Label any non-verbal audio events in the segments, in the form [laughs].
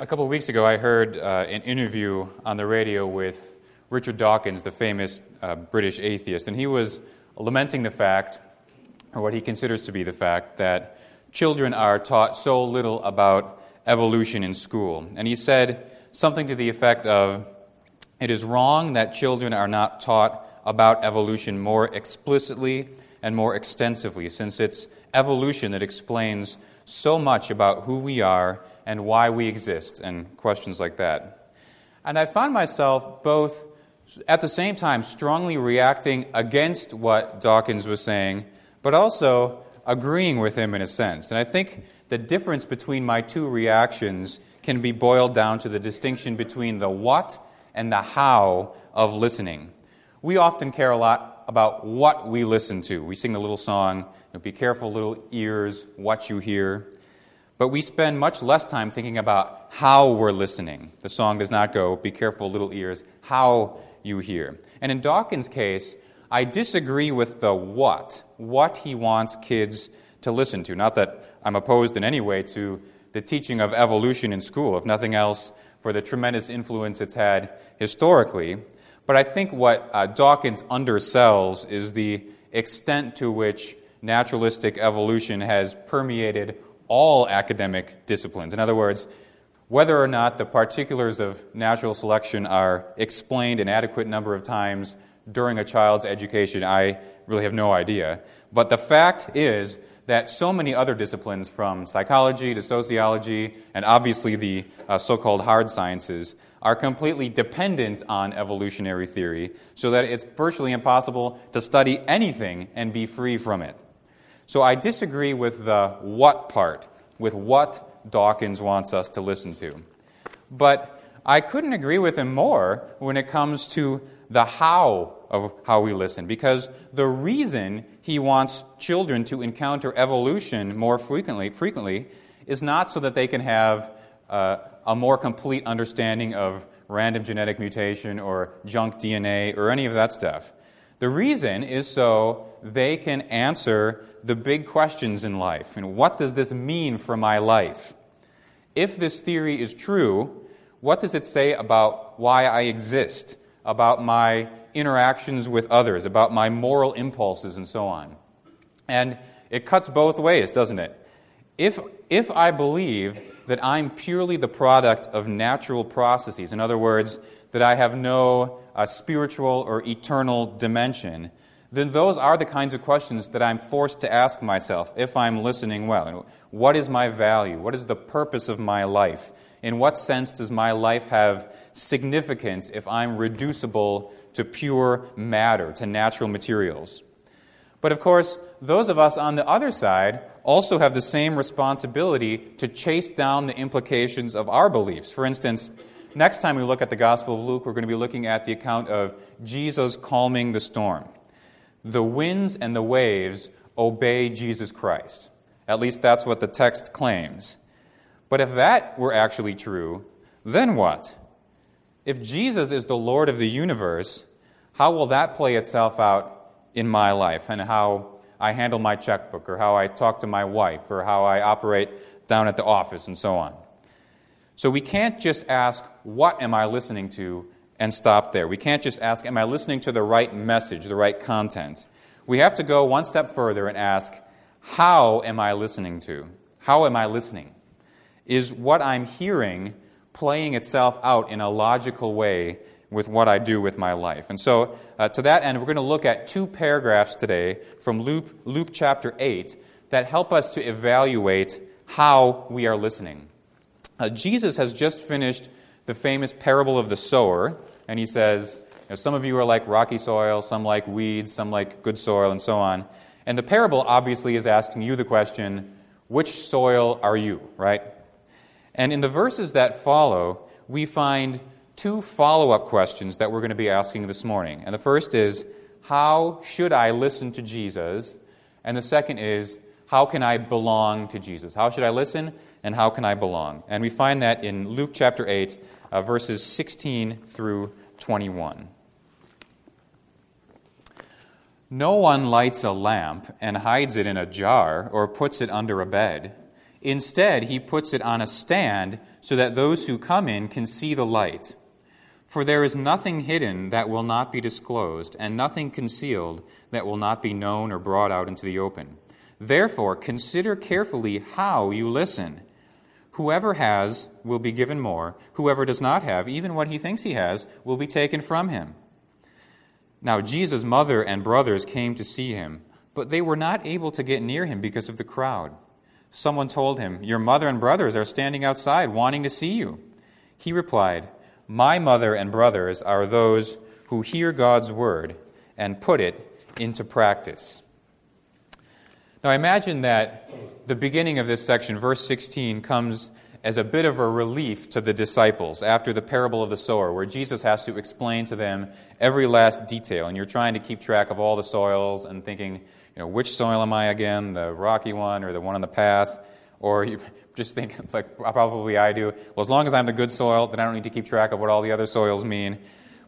A couple of weeks ago, I heard uh, an interview on the radio with Richard Dawkins, the famous uh, British atheist, and he was lamenting the fact, or what he considers to be the fact, that children are taught so little about evolution in school. And he said something to the effect of it is wrong that children are not taught about evolution more explicitly and more extensively, since it's evolution that explains so much about who we are and why we exist, and questions like that. And I found myself both at the same time strongly reacting against what Dawkins was saying, but also agreeing with him in a sense. And I think the difference between my two reactions can be boiled down to the distinction between the what and the how of listening. We often care a lot about what we listen to. We sing the little song, you know, Be careful, little ears, what you hear. But we spend much less time thinking about how we're listening. The song does not go, Be careful, little ears, how you hear. And in Dawkins' case, I disagree with the what, what he wants kids to listen to. Not that I'm opposed in any way to the teaching of evolution in school, if nothing else, for the tremendous influence it's had historically. But I think what uh, Dawkins undersells is the extent to which naturalistic evolution has permeated all academic disciplines. In other words, whether or not the particulars of natural selection are explained an adequate number of times during a child's education, I really have no idea. But the fact is that so many other disciplines, from psychology to sociology, and obviously the uh, so called hard sciences, are completely dependent on evolutionary theory, so that it's virtually impossible to study anything and be free from it. So I disagree with the what part, with what Dawkins wants us to listen to. But I couldn't agree with him more when it comes to the how of how we listen, because the reason he wants children to encounter evolution more frequently, frequently is not so that they can have uh, a more complete understanding of random genetic mutation or junk DNA or any of that stuff. The reason is so they can answer the big questions in life. And what does this mean for my life? If this theory is true, what does it say about why I exist, about my interactions with others, about my moral impulses, and so on? And it cuts both ways, doesn't it? If, if I believe that I'm purely the product of natural processes, in other words, that I have no uh, spiritual or eternal dimension, then those are the kinds of questions that I'm forced to ask myself if I'm listening well. What is my value? What is the purpose of my life? In what sense does my life have significance if I'm reducible to pure matter, to natural materials? But of course, those of us on the other side also have the same responsibility to chase down the implications of our beliefs. For instance, next time we look at the Gospel of Luke, we're going to be looking at the account of Jesus calming the storm the winds and the waves obey Jesus Christ. At least that's what the text claims. But if that were actually true, then what? If Jesus is the Lord of the universe, how will that play itself out in my life and how I handle my checkbook or how I talk to my wife or how I operate down at the office and so on? So we can't just ask, What am I listening to? and stop there. We can't just ask, Am I listening to the right message, the right content? We have to go one step further and ask, How am I listening to? How am I listening? Is what I'm hearing playing itself out in a logical way with what I do with my life? And so, uh, to that end, we're going to look at two paragraphs today from Luke, Luke chapter 8 that help us to evaluate how we are listening. Uh, Jesus has just finished the famous parable of the sower, and he says, you know, Some of you are like rocky soil, some like weeds, some like good soil, and so on. And the parable obviously is asking you the question, which soil are you, right? And in the verses that follow, we find two follow up questions that we're going to be asking this morning. And the first is, how should I listen to Jesus? And the second is, how can I belong to Jesus? How should I listen and how can I belong? And we find that in Luke chapter 8, uh, verses 16 through 21. No one lights a lamp and hides it in a jar or puts it under a bed. Instead, he puts it on a stand so that those who come in can see the light. For there is nothing hidden that will not be disclosed, and nothing concealed that will not be known or brought out into the open. Therefore, consider carefully how you listen. Whoever has will be given more. Whoever does not have, even what he thinks he has, will be taken from him. Now, Jesus' mother and brothers came to see him, but they were not able to get near him because of the crowd. Someone told him, Your mother and brothers are standing outside wanting to see you. He replied, My mother and brothers are those who hear God's word and put it into practice. Now, I imagine that the beginning of this section, verse 16, comes as a bit of a relief to the disciples after the parable of the sower, where Jesus has to explain to them every last detail. And you're trying to keep track of all the soils and thinking, you know, which soil am I again, the rocky one or the one on the path? Or you [laughs] just think, [laughs] like probably I do, well, as long as I'm the good soil, then I don't need to keep track of what all the other soils mean.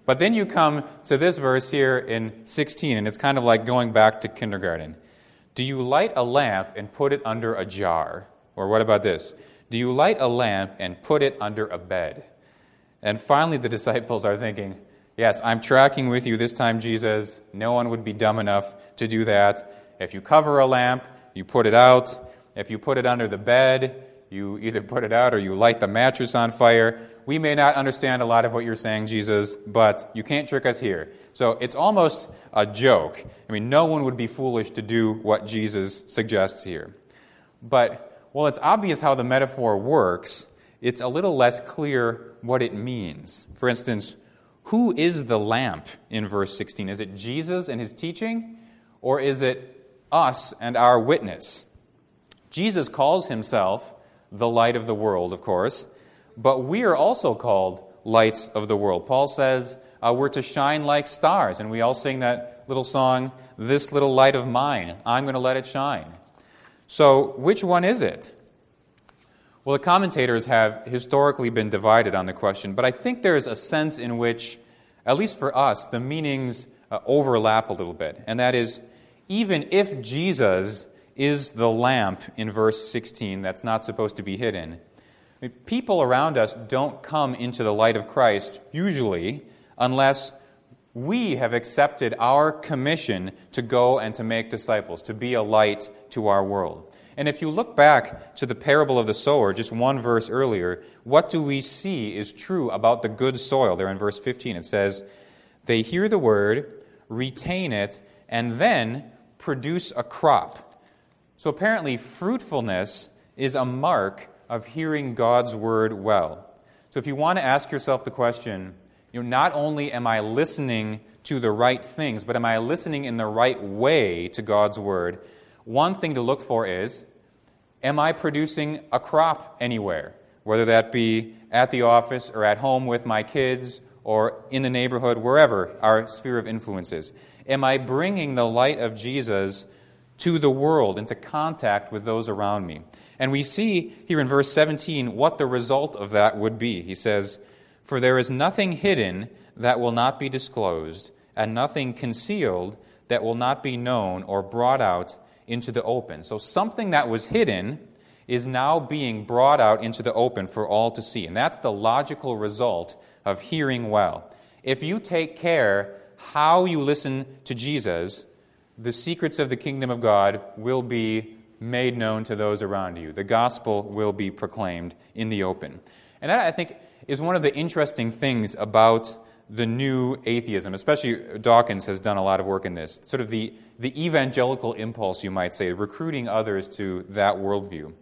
But then you come to this verse here in 16, and it's kind of like going back to kindergarten. Do you light a lamp and put it under a jar? Or what about this? Do you light a lamp and put it under a bed? And finally, the [laughs] disciples are thinking, Yes, I'm tracking with you this time, Jesus. No one would be dumb enough to do that. If you cover a lamp, you put it out. If you put it under the bed, you either put it out or you light the mattress on fire. We may not understand a lot of what you're saying, Jesus, but you can't trick us here. So it's almost a joke. I mean, no one would be foolish to do what Jesus suggests here. But while it's obvious how the metaphor works, it's a little less clear what it means. For instance, who is the lamp in verse 16? Is it Jesus and his teaching, or is it us and our witness? Jesus calls himself the light of the world, of course, but we are also called lights of the world. Paul says uh, we're to shine like stars, and we all sing that little song, This Little Light of Mine, I'm going to let it shine. So, which one is it? Well, the commentators have historically been divided on the question, but I think there is a sense in which, at least for us, the meanings uh, overlap a little bit. And that is, even if Jesus is the lamp in verse 16 that's not supposed to be hidden, people around us don't come into the light of Christ usually unless we have accepted our commission to go and to make disciples, to be a light to our world. And if you look back to the parable of the sower, just one verse earlier, what do we see is true about the good soil? There in verse 15, it says, They hear the word, retain it, and then produce a crop. So apparently, fruitfulness is a mark of hearing God's word well. So if you want to ask yourself the question, you know, not only am I listening to the right things, but am I listening in the right way to God's word? One thing to look for is Am I producing a crop anywhere? Whether that be at the office or at home with my kids or in the neighborhood, wherever our sphere of influence is. Am I bringing the light of Jesus to the world, into contact with those around me? And we see here in verse 17 what the result of that would be. He says, For there is nothing hidden that will not be disclosed, and nothing concealed that will not be known or brought out into the open. So something that was hidden is now being brought out into the open for all to see. And that's the logical result of hearing well. If you take care how you listen to Jesus, the secrets of the kingdom of God will be made known to those around you. The gospel will be proclaimed in the open. And that, I think, is one of the interesting things about the new atheism, especially Dawkins has done a lot of work in this, sort of the, the evangelical impulse, you might say, recruiting others to that worldview.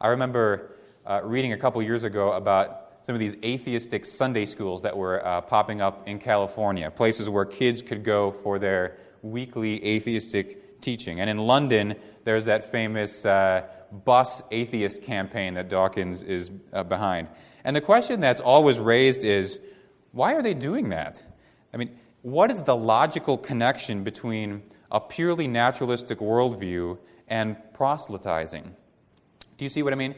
I remember uh, reading a couple years ago about some of these atheistic Sunday schools that were uh, popping up in California, places where kids could go for their weekly atheistic teaching. And in London, there's that famous uh, bus atheist campaign that Dawkins is uh, behind. And the question that's always raised is, why are they doing that? I mean, what is the logical connection between a purely naturalistic worldview and proselytizing? Do you see what I mean?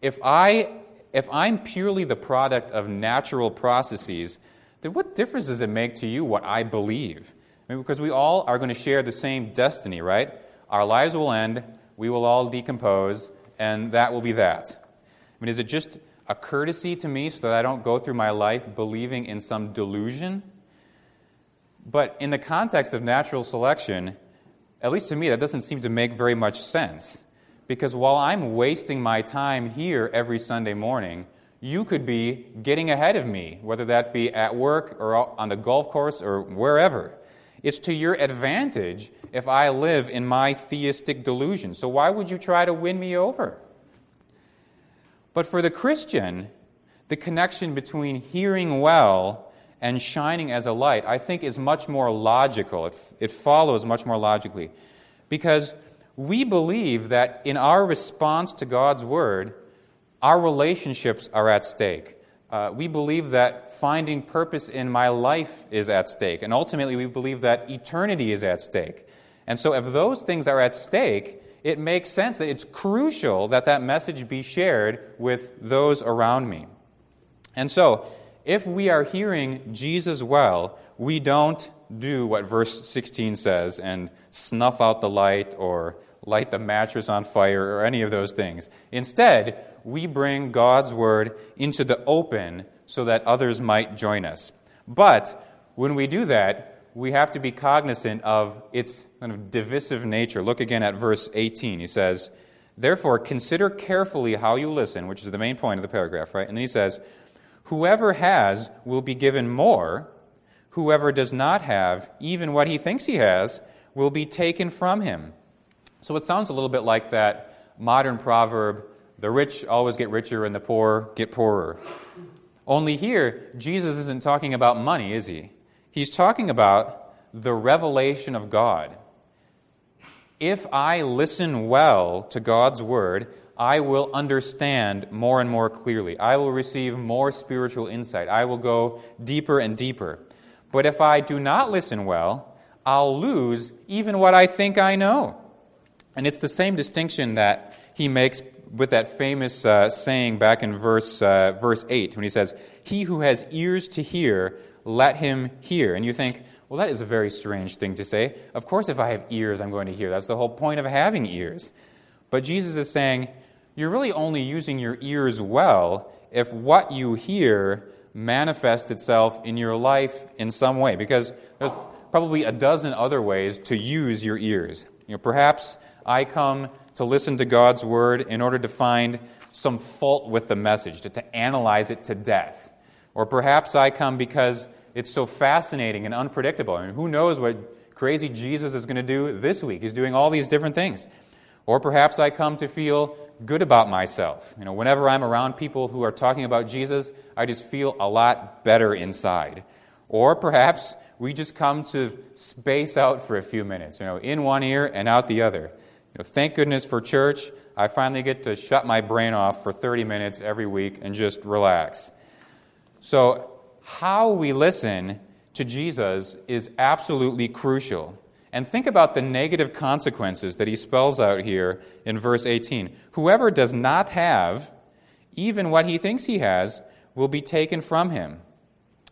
If, I, if I'm purely the product of natural processes, then what difference does it make to you what I believe? I mean, because we all are going to share the same destiny, right? Our lives will end, we will all decompose, and that will be that? I mean, is it just a courtesy to me so that I don't go through my life believing in some delusion? But in the context of natural selection, at least to me, that doesn't seem to make very much sense. Because while I'm wasting my time here every Sunday morning, you could be getting ahead of me, whether that be at work or on the golf course or wherever. It's to your advantage if I live in my theistic delusion. So why would you try to win me over? But for the Christian, the connection between hearing well and shining as a light, I think, is much more logical. It, it follows much more logically. Because we believe that in our response to God's Word, our relationships are at stake. Uh, we believe that finding purpose in my life is at stake. And ultimately, we believe that eternity is at stake. And so, if those things are at stake, it makes sense that it's crucial that that message be shared with those around me. And so, if we are hearing Jesus well, we don't do what verse 16 says and snuff out the light or light the mattress on fire or any of those things. Instead, we bring God's word into the open so that others might join us. But when we do that, we have to be cognizant of its kind of divisive nature. Look again at verse 18. He says, Therefore, consider carefully how you listen, which is the main point of the paragraph, right? And then he says, Whoever has will be given more. Whoever does not have, even what he thinks he has, will be taken from him. So it sounds a little bit like that modern proverb the rich always get richer and the poor get poorer. Only here, Jesus isn't talking about money, is he? He's talking about the revelation of God. If I listen well to God's word, I will understand more and more clearly. I will receive more spiritual insight. I will go deeper and deeper. But if I do not listen well, I'll lose even what I think I know. And it's the same distinction that he makes with that famous uh, saying back in verse, uh, verse 8 when he says, He who has ears to hear, let him hear. And you think, well, that is a very strange thing to say. Of course, if I have ears, I'm going to hear. That's the whole point of having ears. But Jesus is saying, you're really only using your ears well if what you hear manifests itself in your life in some way, because there's probably a dozen other ways to use your ears. You know, perhaps I come to listen to God's word in order to find some fault with the message, to, to analyze it to death. Or perhaps I come because it's so fascinating and unpredictable. I mean, who knows what crazy Jesus is going to do this week? He's doing all these different things. Or perhaps I come to feel good about myself. You know, whenever I'm around people who are talking about Jesus, I just feel a lot better inside. Or perhaps we just come to space out for a few minutes, you know, in one ear and out the other. You know, thank goodness for church. I finally get to shut my brain off for 30 minutes every week and just relax. So, how we listen to Jesus is absolutely crucial. And think about the negative consequences that he spells out here in verse 18. Whoever does not have, even what he thinks he has, will be taken from him.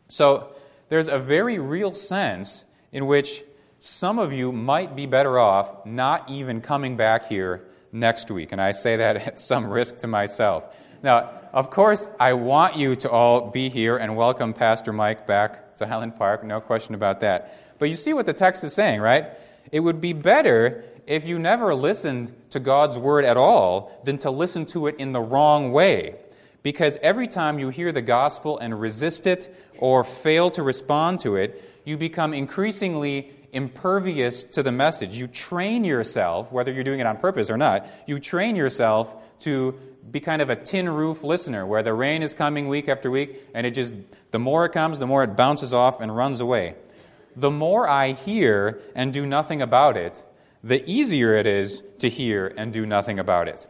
So, there's a very real sense in which some of you might be better off not even coming back here next week. And I say that [laughs] at some risk to myself. Now, of course, I want you to all be here and welcome Pastor Mike back to Highland Park, no question about that. But you see what the text is saying, right? It would be better if you never listened to God's word at all than to listen to it in the wrong way. Because every time you hear the gospel and resist it or fail to respond to it, you become increasingly impervious to the message. You train yourself, whether you're doing it on purpose or not, you train yourself to be kind of a tin roof listener where the rain is coming week after week and it just, the more it comes, the more it bounces off and runs away. The more I hear and do nothing about it, the easier it is to hear and do nothing about it.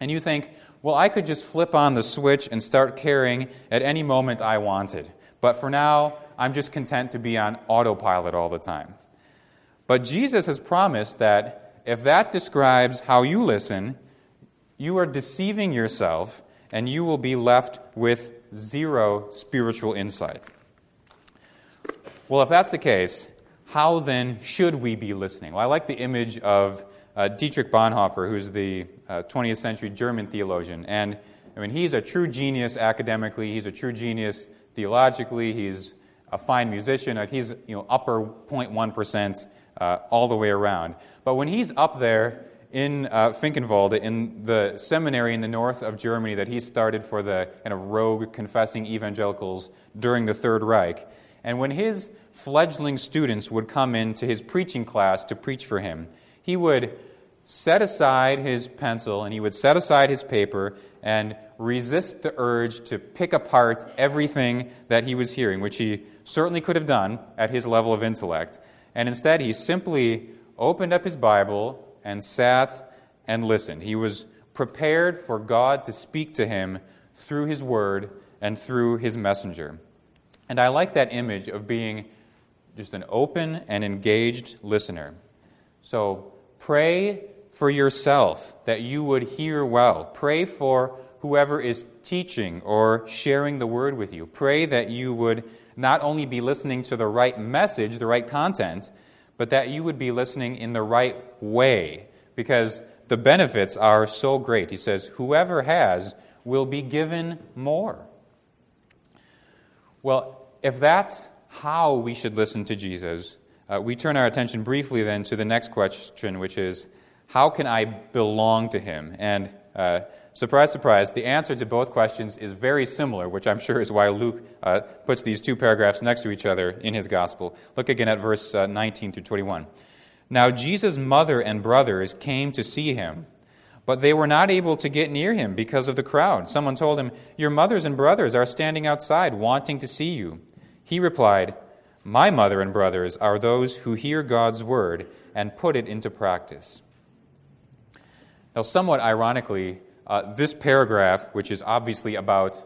And you think, well, I could just flip on the switch and start caring at any moment I wanted. But for now, I'm just content to be on autopilot all the time. But Jesus has promised that if that describes how you listen, you are deceiving yourself and you will be left with zero spiritual insight. Well, if that's the case, how then should we be listening? Well, I like the image of uh, Dietrich Bonhoeffer, who's the uh, 20th century German theologian. And I mean, he's a true genius academically, he's a true genius theologically, he's a fine musician, he's you know, upper 0.1% uh, all the way around. But when he's up there in uh, in the seminary in the north of Germany that he started for the kind of rogue confessing evangelicals during the Third Reich, and when his fledgling students would come into his preaching class to preach for him, he would set aside his pencil and he would set aside his paper and resist the urge to pick apart everything that he was hearing, which he certainly could have done at his level of intellect. And instead, he simply opened up his Bible and sat and listened. He was prepared for God to speak to him through his word and through his messenger. And I like that image of being just an open and engaged listener. So pray for yourself that you would hear well. Pray for whoever is teaching or sharing the word with you. Pray that you would not only be listening to the right message, the right content, but that you would be listening in the right way because the benefits are so great. He says, Whoever has will be given more. Well, if that's how we should listen to Jesus, uh, we turn our attention briefly then to the next question, which is, How can I belong to him? And uh, surprise, surprise, the answer to both questions is very similar, which I'm sure is why Luke uh, puts these two paragraphs next to each other in his gospel. Look again at verse uh, 19 through 21. Now, Jesus' mother and brothers came to see him, but they were not able to get near him because of the crowd. Someone told him, Your mothers and brothers are standing outside wanting to see you. He replied, My mother and brothers are those who hear God's word and put it into practice. Now, somewhat ironically, uh, this paragraph, which is obviously about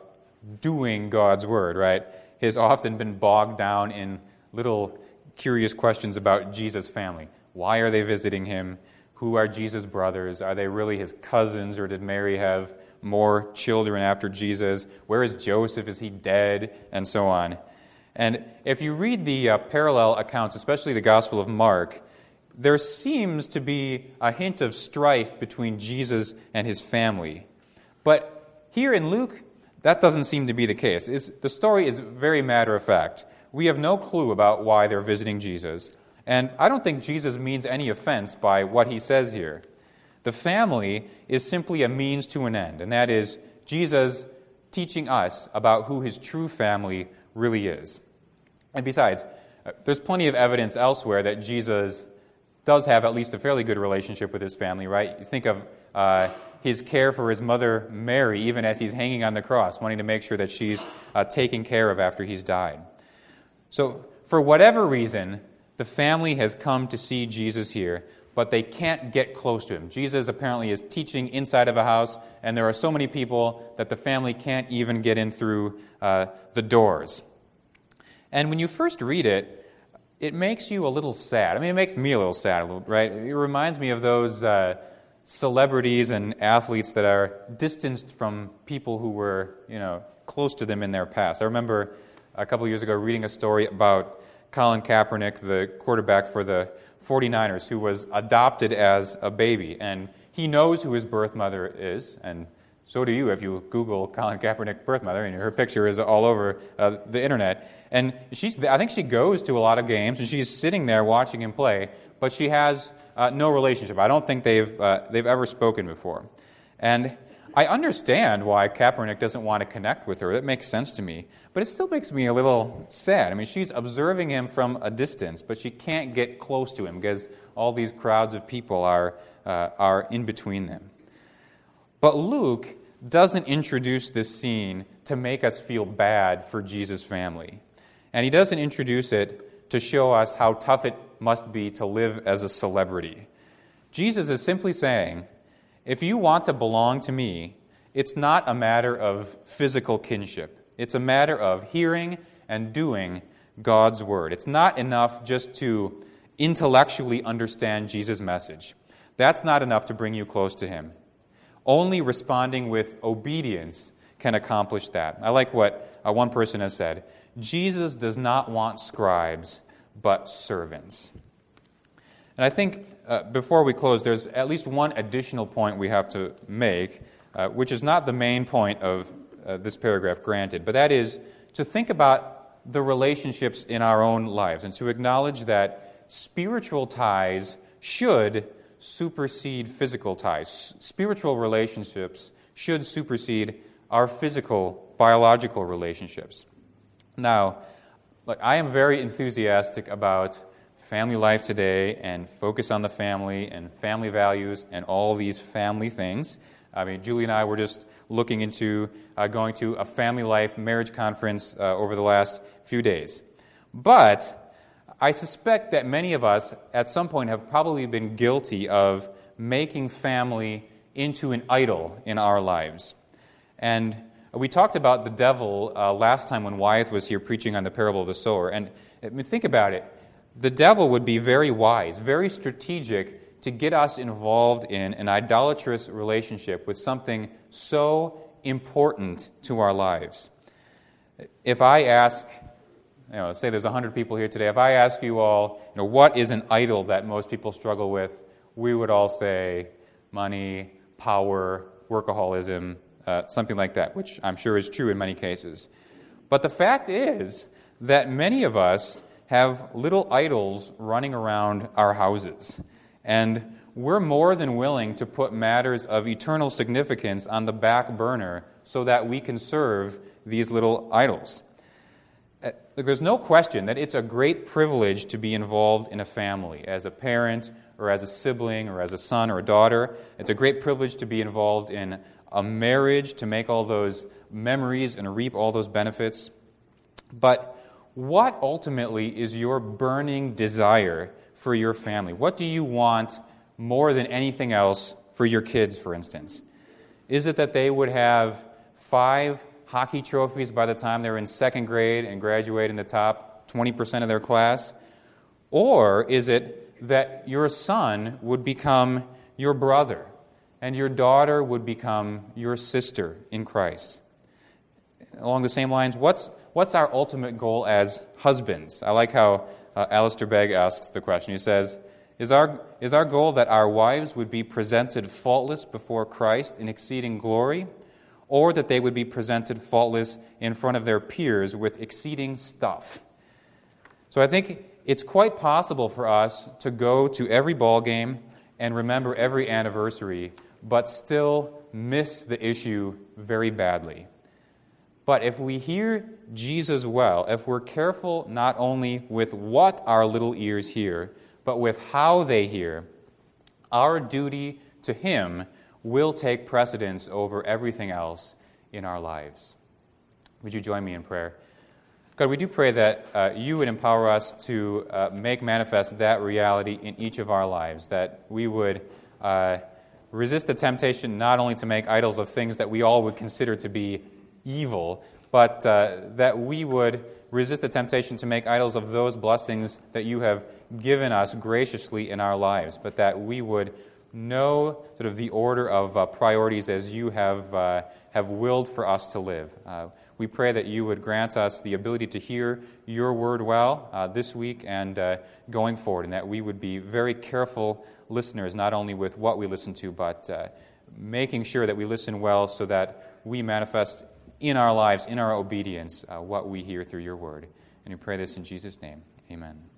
doing God's word, right, has often been bogged down in little curious questions about Jesus' family. Why are they visiting him? Who are Jesus' brothers? Are they really his cousins, or did Mary have more children after Jesus? Where is Joseph? Is he dead? And so on. And if you read the uh, parallel accounts, especially the Gospel of Mark, there seems to be a hint of strife between Jesus and his family. But here in Luke, that doesn't seem to be the case. It's, the story is very matter of fact. We have no clue about why they're visiting Jesus. And I don't think Jesus means any offense by what he says here. The family is simply a means to an end, and that is Jesus teaching us about who his true family really is. And besides, uh, there's plenty of evidence elsewhere that Jesus does have at least a fairly good relationship with his family, right? You think of uh, his care for his mother Mary, even as he's hanging on the cross, wanting to make sure that she's uh, taken care of after he's died. So, for whatever reason, the family has come to see Jesus here, but they can't get close to him. Jesus apparently is teaching inside of a house, and there are so many people that the family can't even get in through uh, the doors. And when you first read it, it makes you a little sad. I mean, it makes me a little sad, right? It reminds me of those uh, celebrities and athletes that are distanced from people who were, you know, close to them in their past. I remember a couple years ago reading a story about Colin Kaepernick, the quarterback for the 49ers, who was adopted as a baby. And he knows who his birth mother is, and so do you if you Google Colin Kaepernick birth mother, and her picture is all over uh, the internet. And she's, I think she goes to a lot of games, and she's sitting there watching him play, but she has uh, no relationship. I don't think they've, uh, they've ever spoken before. And I understand why Kaepernick doesn't want to connect with her. That makes sense to me. But it still makes me a little sad. I mean, she's observing him from a distance, but she can't get close to him because all these crowds of people are, uh, are in between them. But Luke doesn't introduce this scene to make us feel bad for Jesus' family. And he doesn't introduce it to show us how tough it must be to live as a celebrity. Jesus is simply saying, if you want to belong to me, it's not a matter of physical kinship. It's a matter of hearing and doing God's word. It's not enough just to intellectually understand Jesus' message. That's not enough to bring you close to him. Only responding with obedience can accomplish that. I like what uh, one person has said Jesus does not want scribes, but servants. And I think uh, before we close, there's at least one additional point we have to make, uh, which is not the main point of uh, this paragraph, granted, but that is to think about the relationships in our own lives and to acknowledge that spiritual ties should supersede physical ties. Spiritual relationships should supersede our physical, biological relationships. Now, look, I am very enthusiastic about family life today and focus on the family and family values and all these family things. I mean, Julie and I were just looking into uh, going to a family life marriage conference uh, over the last few days. But I suspect that many of us at some point have probably been guilty of making family into an idol in our lives. And we talked about the devil uh, last time when Wyeth was here preaching on the parable of the sower. And I mean, think about it the devil would be very wise, very strategic to get us involved in an idolatrous relationship with something so important to our lives. If I ask, you know, say there's 100 people here today, if I ask you all, you know, what is an idol that most people struggle with, we would all say money, power, workaholism, uh, something like that, which I'm sure is true in many cases. But the fact is that many of us have little idols running around our houses. And we're more than willing to put matters of eternal significance on the back burner so that we can serve these little idols. Uh, there's no question that it's a great privilege to be involved in a family as a parent or as a sibling or as a son or a daughter. It's a great privilege to be involved in a marriage, to make all those memories and reap all those benefits. But what ultimately is your burning desire for your family? What do you want more than anything else for your kids, for instance? Is it that they would have five hockey trophies by the time they're in second grade and graduate in the top 20% of their class? Or is it that your son would become your brother and your daughter would become your sister in Christ? Along the same lines, what's what's our ultimate goal as husbands? I like how uh, Alistair Begg asks the question. He says, is our, is our goal that our wives would be presented faultless before Christ in exceeding glory, or that they would be presented faultless in front of their peers with exceeding stuff? So I think it's quite possible for us to go to every ball game and remember every anniversary, but still miss the issue very badly. But if we hear Jesus well, if we're careful not only with what our little ears hear, but with how they hear, our duty to Him will take precedence over everything else in our lives. Would you join me in prayer? God, we do pray that uh, you would empower us to uh, make manifest that reality in each of our lives, that we would uh, resist the temptation not only to make idols of things that we all would consider to be evil, but uh, that we would resist the temptation to make idols of those blessings that you have given us graciously in our lives, but that we would know sort of the order of uh, priorities as you have, uh, have willed for us to live. Uh, we pray that you would grant us the ability to hear your word well uh, this week and uh, going forward, and that we would be very careful listeners, not only with what we listen to, but making sure that we listen well so that we manifest in our lives, in our obedience, uh, what we hear through your word. And we pray this in Jesus' name. Amen.